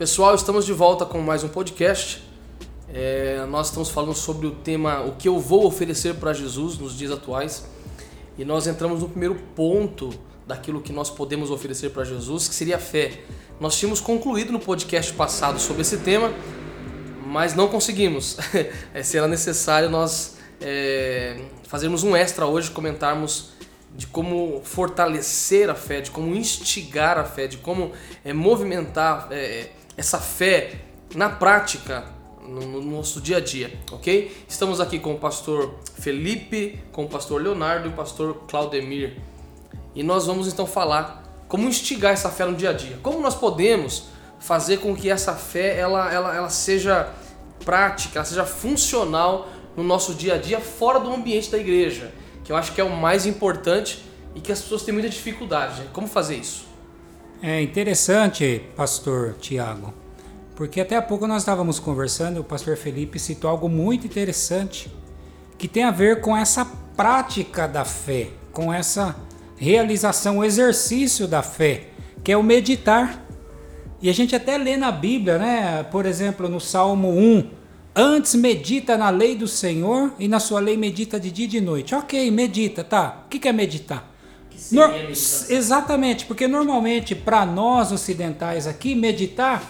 Pessoal, estamos de volta com mais um podcast. É, nós estamos falando sobre o tema o que eu vou oferecer para Jesus nos dias atuais. E nós entramos no primeiro ponto daquilo que nós podemos oferecer para Jesus, que seria a fé. Nós tínhamos concluído no podcast passado sobre esse tema, mas não conseguimos. É, será necessário nós é, fazermos um extra hoje, comentarmos de como fortalecer a fé, de como instigar a fé, de como é, movimentar é, essa fé na prática no, no, nosso dia a dia, ok? Estamos aqui com o pastor Felipe, com o pastor Leonardo e o pastor Claudemir e nós vamos então falar como instigar essa fé no dia a dia, como nós podemos fazer com que essa fé ela, ela, ela seja prática, ela seja funcional no nosso dia a dia fora do ambiente da igreja, que eu acho que é o mais importante e que as pessoas têm muita dificuldade. Né? Como fazer isso? É interessante, pastor Tiago, porque até há pouco nós estávamos conversando, o pastor Felipe citou algo muito interessante que tem a ver com essa prática da fé, com essa realização, o exercício da fé, que é o meditar. E a gente até lê na Bíblia, né? Por exemplo, no Salmo 1, antes medita na lei do Senhor e na sua lei medita de dia e de noite. Ok, medita, tá. O que é meditar? No... Exatamente, porque normalmente para nós ocidentais aqui, meditar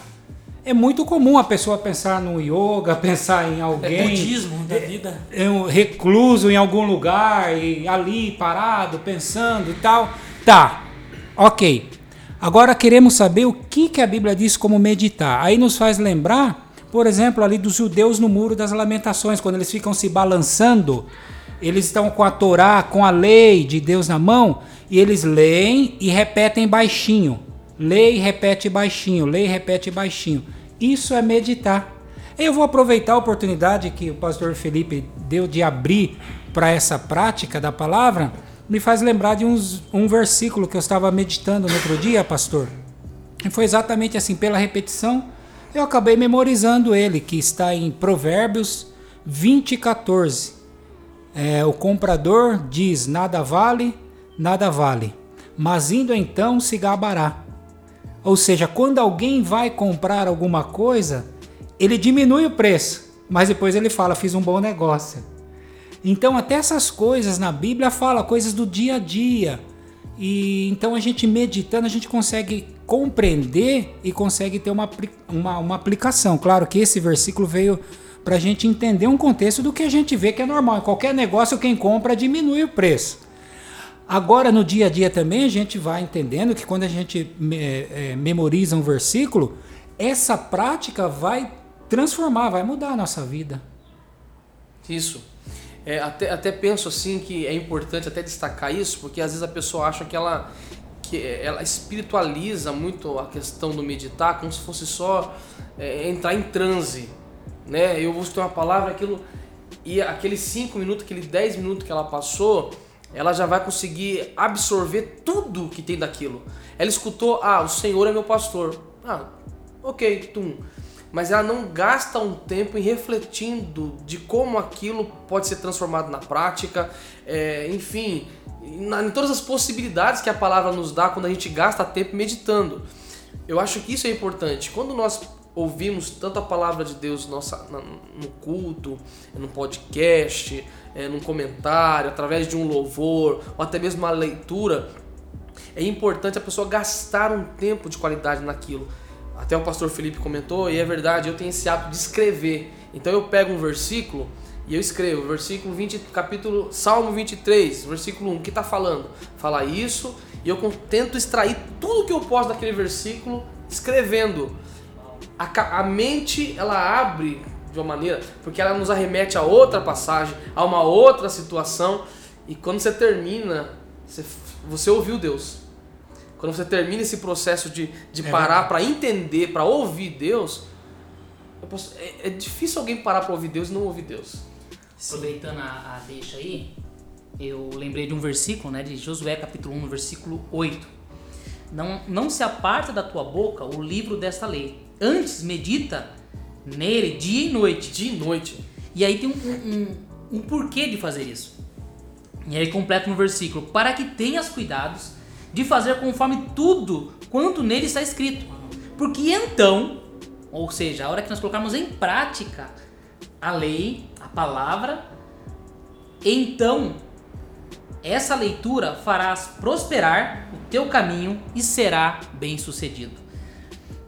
é muito comum a pessoa pensar no yoga, pensar em alguém. É budismo da vida. É, um recluso em algum lugar, e ali parado, pensando e tal. Tá, ok. Agora queremos saber o que, que a Bíblia diz como meditar. Aí nos faz lembrar, por exemplo, ali dos judeus no Muro das Lamentações, quando eles ficam se balançando, eles estão com a Torá, com a lei de Deus na mão, e eles leem e repetem baixinho. Lê e repete baixinho, lê e repete baixinho. Isso é meditar. Eu vou aproveitar a oportunidade que o pastor Felipe deu de abrir para essa prática da palavra, me faz lembrar de uns, um versículo que eu estava meditando no outro dia, pastor. E foi exatamente assim, pela repetição, eu acabei memorizando ele, que está em Provérbios 20, 14. É, o comprador diz: nada vale, nada vale, mas indo então se gabará. Ou seja, quando alguém vai comprar alguma coisa, ele diminui o preço, mas depois ele fala: fiz um bom negócio. Então, até essas coisas na Bíblia fala coisas do dia a dia. E então a gente meditando, a gente consegue compreender e consegue ter uma, uma, uma aplicação. Claro que esse versículo veio para a gente entender um contexto do que a gente vê que é normal. Em qualquer negócio, quem compra diminui o preço. Agora, no dia a dia também, a gente vai entendendo que quando a gente é, memoriza um versículo, essa prática vai transformar, vai mudar a nossa vida. Isso. É, até, até penso assim que é importante até destacar isso, porque às vezes a pessoa acha que ela, que ela espiritualiza muito a questão do meditar como se fosse só é, entrar em transe. Né? Eu ter uma palavra, aquilo. E aqueles 5 minutos, aqueles 10 minutos que ela passou, ela já vai conseguir absorver tudo que tem daquilo. Ela escutou, ah, o Senhor é meu pastor. Ah, ok, tum. Mas ela não gasta um tempo em refletindo de como aquilo pode ser transformado na prática, é, enfim, na, em todas as possibilidades que a palavra nos dá quando a gente gasta tempo meditando. Eu acho que isso é importante. Quando nós ouvimos tanto a palavra de Deus nossa, no culto, no podcast, é, num comentário, através de um louvor, ou até mesmo uma leitura, é importante a pessoa gastar um tempo de qualidade naquilo. Até o pastor Felipe comentou, e é verdade, eu tenho esse hábito de escrever. Então eu pego um versículo e eu escrevo, versículo 20, capítulo Salmo 23, versículo 1, que está falando? Fala isso, e eu tento extrair tudo que eu posso daquele versículo escrevendo. A, a mente, ela abre de uma maneira, porque ela nos arremete a outra passagem, a uma outra situação, e quando você termina, você, você ouviu Deus. Quando você termina esse processo de, de é parar para entender, para ouvir Deus, posso, é, é, difícil alguém parar para ouvir Deus e não ouvir Deus. Aproveitando a, a deixa aí, eu lembrei de um versículo, né, de Josué capítulo 1, versículo 8. Não, não se aparta da tua boca o livro desta lei. Antes medita nele dia e noite. Dia e noite. E aí tem um, um, um porquê de fazer isso. E aí completa no versículo: Para que tenhas cuidados de fazer conforme tudo quanto nele está escrito. Porque então Ou seja, a hora que nós colocarmos em prática a lei, a palavra, então essa leitura farás prosperar o teu caminho e será bem-sucedido.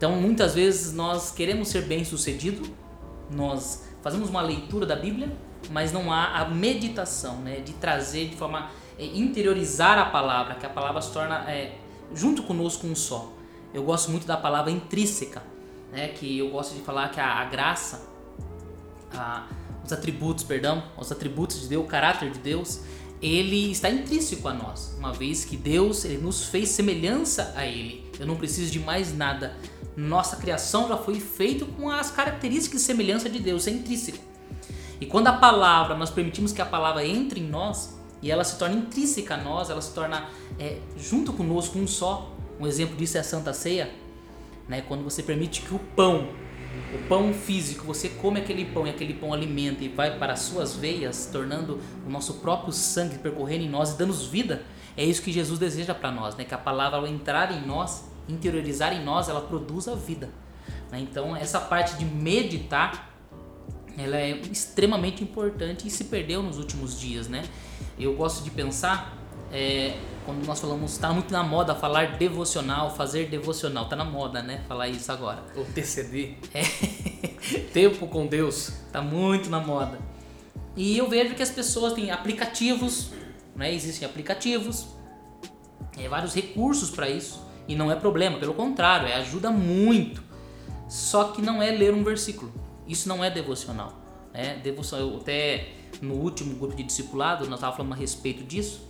Então, muitas vezes nós queremos ser bem-sucedido, nós fazemos uma leitura da Bíblia, mas não há a meditação, né, de trazer de forma é, interiorizar a palavra, que a palavra se torna é, junto conosco um só. Eu gosto muito da palavra intrínseca, né, que eu gosto de falar que a, a graça, a, os atributos, perdão, os atributos de Deus, o caráter de Deus, ele está intrínseco a nós, uma vez que Deus ele nos fez semelhança a Ele. Eu não preciso de mais nada. Nossa criação já foi feita com as características de semelhança de Deus, é intrínseco. E quando a palavra, nós permitimos que a palavra entre em nós e ela se torna intrínseca a nós, ela se torna é, junto conosco um só. Um exemplo disso é a Santa Ceia, né? Quando você permite que o pão o pão físico, você come aquele pão e aquele pão alimenta e vai para as suas veias, tornando o nosso próprio sangue percorrendo em nós e dando-nos vida. É isso que Jesus deseja para nós, né? Que a palavra ao entrar em nós, interiorizar em nós, ela produz a vida. Né? Então essa parte de meditar, ela é extremamente importante e se perdeu nos últimos dias, né? Eu gosto de pensar é, quando nós falamos, está muito na moda falar devocional, fazer devocional, tá na moda, né? Falar isso agora. O TCD. É. Tempo com Deus. Tá muito na moda. E eu vejo que as pessoas têm aplicativos, né? Existem aplicativos, é, vários recursos para isso. E não é problema, pelo contrário, é ajuda muito. Só que não é ler um versículo. Isso não é devocional. Né? Devoção, eu até no último grupo de discipulado, nós estávamos falando a respeito disso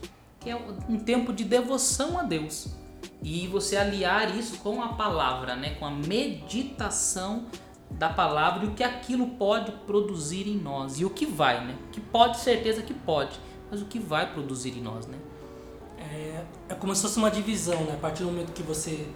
que é um tempo de devoção a Deus. E você aliar isso com a palavra, né? com a meditação da palavra e o que aquilo pode produzir em nós. E o que vai, né? Que pode, certeza que pode, mas o que vai produzir em nós, né? É, é como se fosse uma divisão, né? A partir do momento que você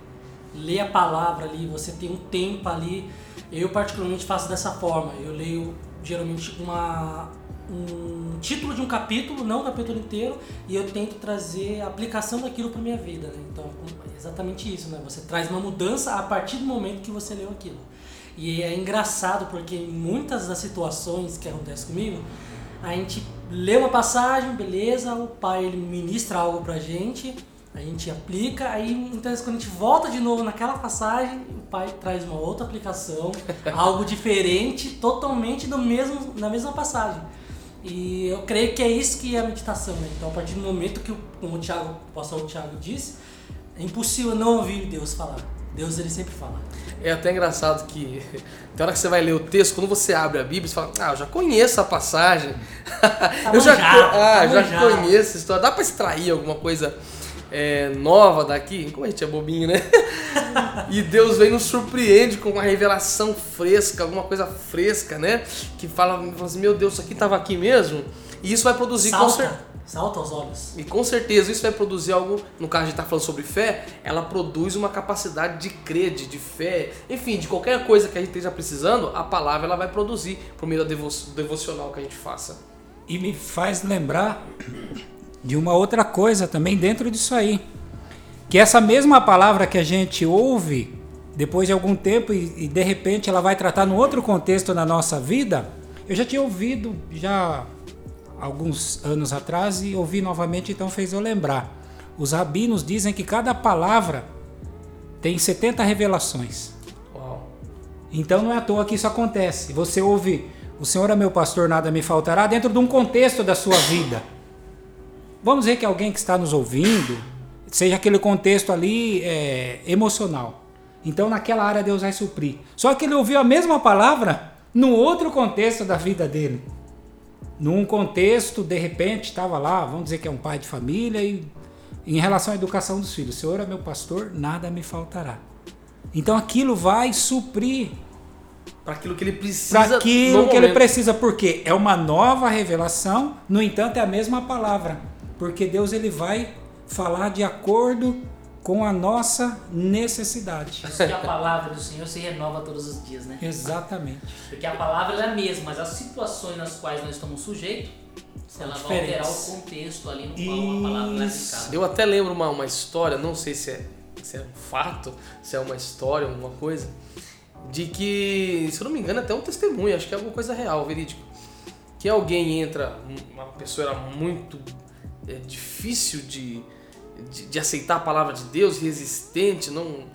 lê a palavra ali, você tem um tempo ali. Eu particularmente faço dessa forma. Eu leio geralmente uma um título de um capítulo, não o capítulo inteiro, e eu tento trazer a aplicação daquilo para minha vida. Né? Então, é exatamente isso, né? Você traz uma mudança a partir do momento que você leu aquilo. E é engraçado porque em muitas das situações que acontecem comigo, a gente lê uma passagem, beleza, o pai ele ministra algo pra gente, a gente aplica, aí então quando a gente volta de novo naquela passagem, o pai traz uma outra aplicação, algo diferente, totalmente no mesmo, na mesma passagem. E eu creio que é isso que é a meditação, né? Então, a partir do momento que, como o, Thiago, o pastor Tiago disse, é impossível não ouvir Deus falar. Deus, ele sempre fala. É até engraçado que, tem hora que você vai ler o texto, quando você abre a Bíblia, você fala, ah, eu já conheço a passagem. Tá eu já, ah, tá já conheço a história. Dá para extrair alguma coisa é, nova daqui, como a gente é bobinho, né? e Deus vem nos surpreende com uma revelação fresca, alguma coisa fresca, né? Que fala, fala assim, meu Deus, isso aqui estava aqui mesmo? E isso vai produzir salta, com certeza. Salta aos olhos. E com certeza isso vai produzir algo, no caso de estar tá falando sobre fé, ela produz uma capacidade de crer, de, de fé, enfim, de qualquer coisa que a gente esteja precisando, a palavra ela vai produzir por meio do devocional que a gente faça. E me faz lembrar de uma outra coisa também dentro disso aí. Que essa mesma palavra que a gente ouve depois de algum tempo e, e de repente ela vai tratar num outro contexto na nossa vida, eu já tinha ouvido já alguns anos atrás e ouvi novamente, então fez eu lembrar. Os rabinos dizem que cada palavra tem 70 revelações. Uau. Então não é à toa que isso acontece. Você ouve, o Senhor é meu pastor, nada me faltará, dentro de um contexto da sua vida. Vamos dizer que alguém que está nos ouvindo, seja aquele contexto ali é, emocional. Então naquela área Deus vai suprir. Só que ele ouviu a mesma palavra no outro contexto da vida dele. Num contexto, de repente, estava lá, vamos dizer que é um pai de família, e em relação à educação dos filhos, o Senhor é meu pastor, nada me faltará. Então aquilo vai suprir para aquilo que ele precisa. Para aquilo que ele precisa, porque é uma nova revelação, no entanto é a mesma palavra porque Deus ele vai falar de acordo com a nossa necessidade. Isso que a palavra do Senhor se renova todos os dias, né? Exatamente. Porque a palavra é a mesma, mas as situações nas quais nós estamos sujeitos, ela vai alterar o contexto ali no qual a palavra é aplicada. Eu até lembro uma, uma história, não sei se é, se é um fato, se é uma história, alguma coisa, de que, se eu não me engano, é até um testemunho, acho que é alguma coisa real, verídico. Que alguém entra, uma pessoa era muito é, difícil de, de, de aceitar a palavra de Deus, resistente, não,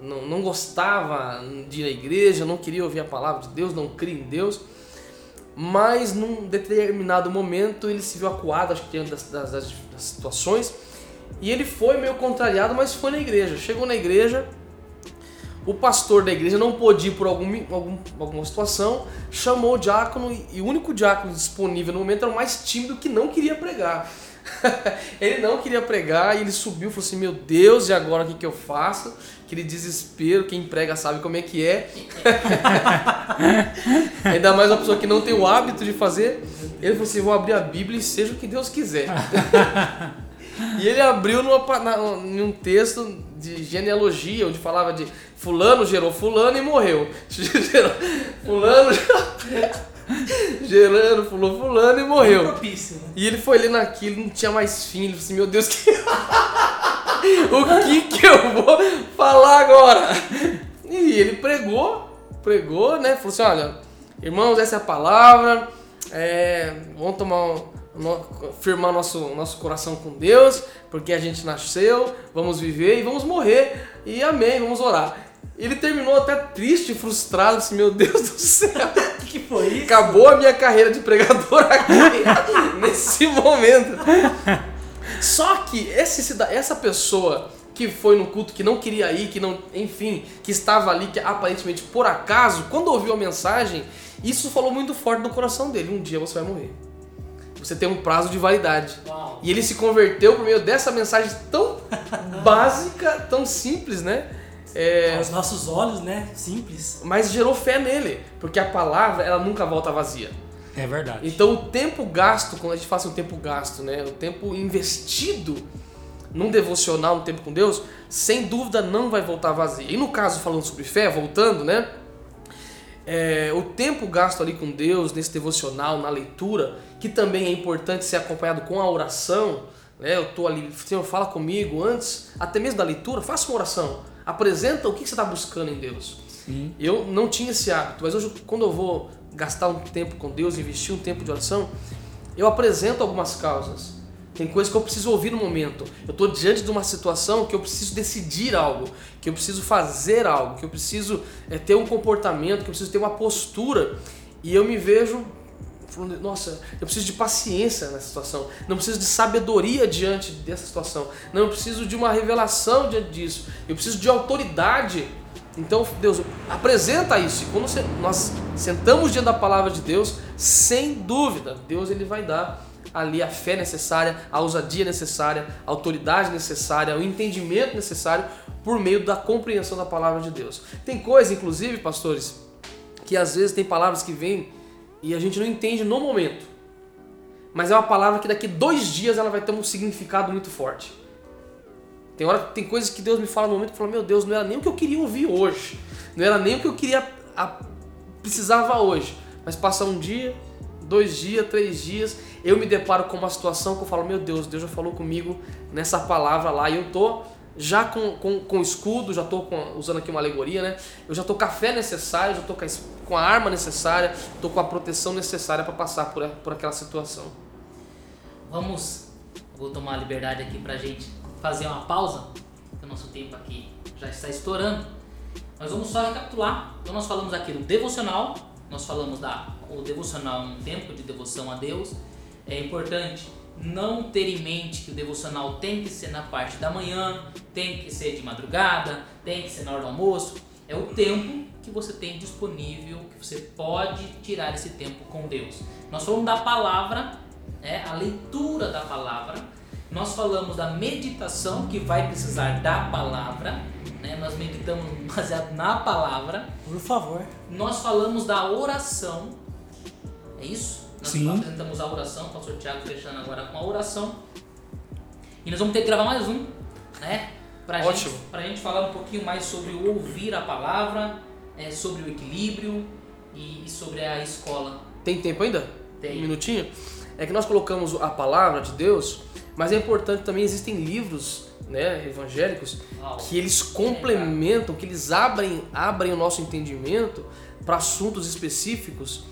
não, não gostava de ir à igreja, não queria ouvir a palavra de Deus, não cria em Deus. Mas num determinado momento ele se viu acuado, acho que diante das, das, das situações, e ele foi meio contrariado, mas foi na igreja. Chegou na igreja, o pastor da igreja não pôde ir por algum, algum, alguma situação, chamou o diácono e o único diácono disponível no momento era o mais tímido que não queria pregar. ele não queria pregar e ele subiu e falou assim: Meu Deus, e agora o que, que eu faço? Aquele desespero, quem prega sabe como é que é. Ainda mais uma pessoa que não tem o hábito de fazer. Ele falou assim: Vou abrir a Bíblia e seja o que Deus quiser. e ele abriu numa, na, num texto de genealogia, onde falava de Fulano gerou Fulano e morreu. fulano gerando, fulano, fulano e morreu. Propício, né? E ele foi lendo aquilo, não tinha mais fim. Ele falou assim: Meu Deus, que... o que que eu vou falar agora? E ele pregou, pregou, né? Falou assim: Olha, irmãos, essa é a palavra. É, vamos tomar no, firmar nosso, nosso coração com Deus, porque a gente nasceu, vamos viver e vamos morrer. E amém, vamos orar. Ele terminou até triste, frustrado, assim, meu Deus do céu. Que foi isso? Acabou a minha carreira de pregador aqui, nesse momento. Só que esse, essa pessoa que foi no culto, que não queria ir, que não, enfim, que estava ali, que aparentemente por acaso, quando ouviu a mensagem, isso falou muito forte no coração dele. Um dia você vai morrer. Você tem um prazo de validade. Uau. E ele se converteu por meio dessa mensagem tão básica, tão simples, né? É, Aos nossos olhos, né? Simples. mas gerou fé nele, porque a palavra ela nunca volta vazia. É verdade. Então o tempo gasto, quando a gente fala assim, o tempo gasto, né? O tempo investido num devocional, um tempo com Deus, sem dúvida não vai voltar vazio. E no caso, falando sobre fé, voltando, né? É, o tempo gasto ali com Deus, nesse devocional, na leitura, que também é importante ser acompanhado com a oração, né? Eu tô ali, Senhor, fala comigo antes, até mesmo da leitura, faça uma oração. Apresenta o que você está buscando em Deus. Sim. Eu não tinha esse hábito, mas hoje, quando eu vou gastar um tempo com Deus, investir um tempo de oração, eu apresento algumas causas. Tem coisas que eu preciso ouvir no momento. Eu estou diante de uma situação que eu preciso decidir algo, que eu preciso fazer algo, que eu preciso é, ter um comportamento, que eu preciso ter uma postura. E eu me vejo falando, nossa, eu preciso de paciência nessa situação. Não preciso de sabedoria diante dessa situação. Não, eu preciso de uma revelação diante disso. Eu preciso de autoridade. Então, Deus, apresenta isso. E quando nós sentamos diante da palavra de Deus, sem dúvida, Deus ele vai dar ali a fé necessária, a ousadia necessária, a autoridade necessária, o entendimento necessário por meio da compreensão da palavra de Deus. Tem coisa, inclusive, pastores, que às vezes tem palavras que vêm e a gente não entende no momento. Mas é uma palavra que daqui dois dias ela vai ter um significado muito forte. Tem hora tem coisas que Deus me fala no momento que eu falo, meu Deus, não era nem o que eu queria ouvir hoje. Não era nem o que eu queria a- precisava hoje. Mas passa um dia, dois dias, três dias, eu me deparo com uma situação que eu falo, meu Deus, Deus já falou comigo nessa palavra lá e eu tô já com, com, com escudo, já com- usando aqui uma alegoria, né? Eu já tô com a fé necessária, já tô com com a arma necessária, tô com a proteção necessária para passar por, por aquela situação. Vamos, vou tomar a liberdade aqui pra gente fazer uma pausa, porque o nosso tempo aqui já está estourando. Mas vamos só recapitular. Então nós falamos aqui do devocional, nós falamos da o devocional um tempo de devoção a Deus. É importante não ter em mente que o devocional tem que ser na parte da manhã, tem que ser de madrugada, tem que ser na hora do almoço. É o tempo que você tem disponível, que você pode tirar esse tempo com Deus. Nós falamos da palavra, né, a leitura da palavra. Nós falamos da meditação, que vai precisar da palavra. Né? Nós meditamos baseado na palavra. Por favor. Nós falamos da oração. É isso? Nós Sim. apresentamos a oração, o pastor Tiago fechando agora com a oração. E nós vamos ter que gravar mais um, né? Pra Ótimo. gente, pra gente falar um pouquinho mais sobre o ouvir a palavra, é, sobre o equilíbrio e, e sobre a escola. Tem tempo ainda? Tem. Um minutinho? É que nós colocamos a palavra de Deus Mas é importante também, existem livros né, evangélicos Uau. que eles complementam, que eles abrem, abrem o nosso entendimento para assuntos específicos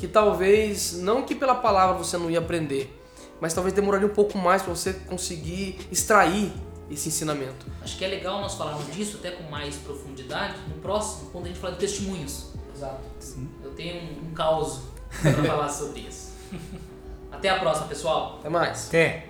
que talvez, não que pela palavra você não ia aprender, mas talvez demoraria um pouco mais para você conseguir extrair esse ensinamento. Acho que é legal nós falarmos disso até com mais profundidade no próximo, quando a gente falar de testemunhos. Exato. Eu tenho um, um caos para falar sobre isso. Até a próxima, pessoal. Até mais. Até.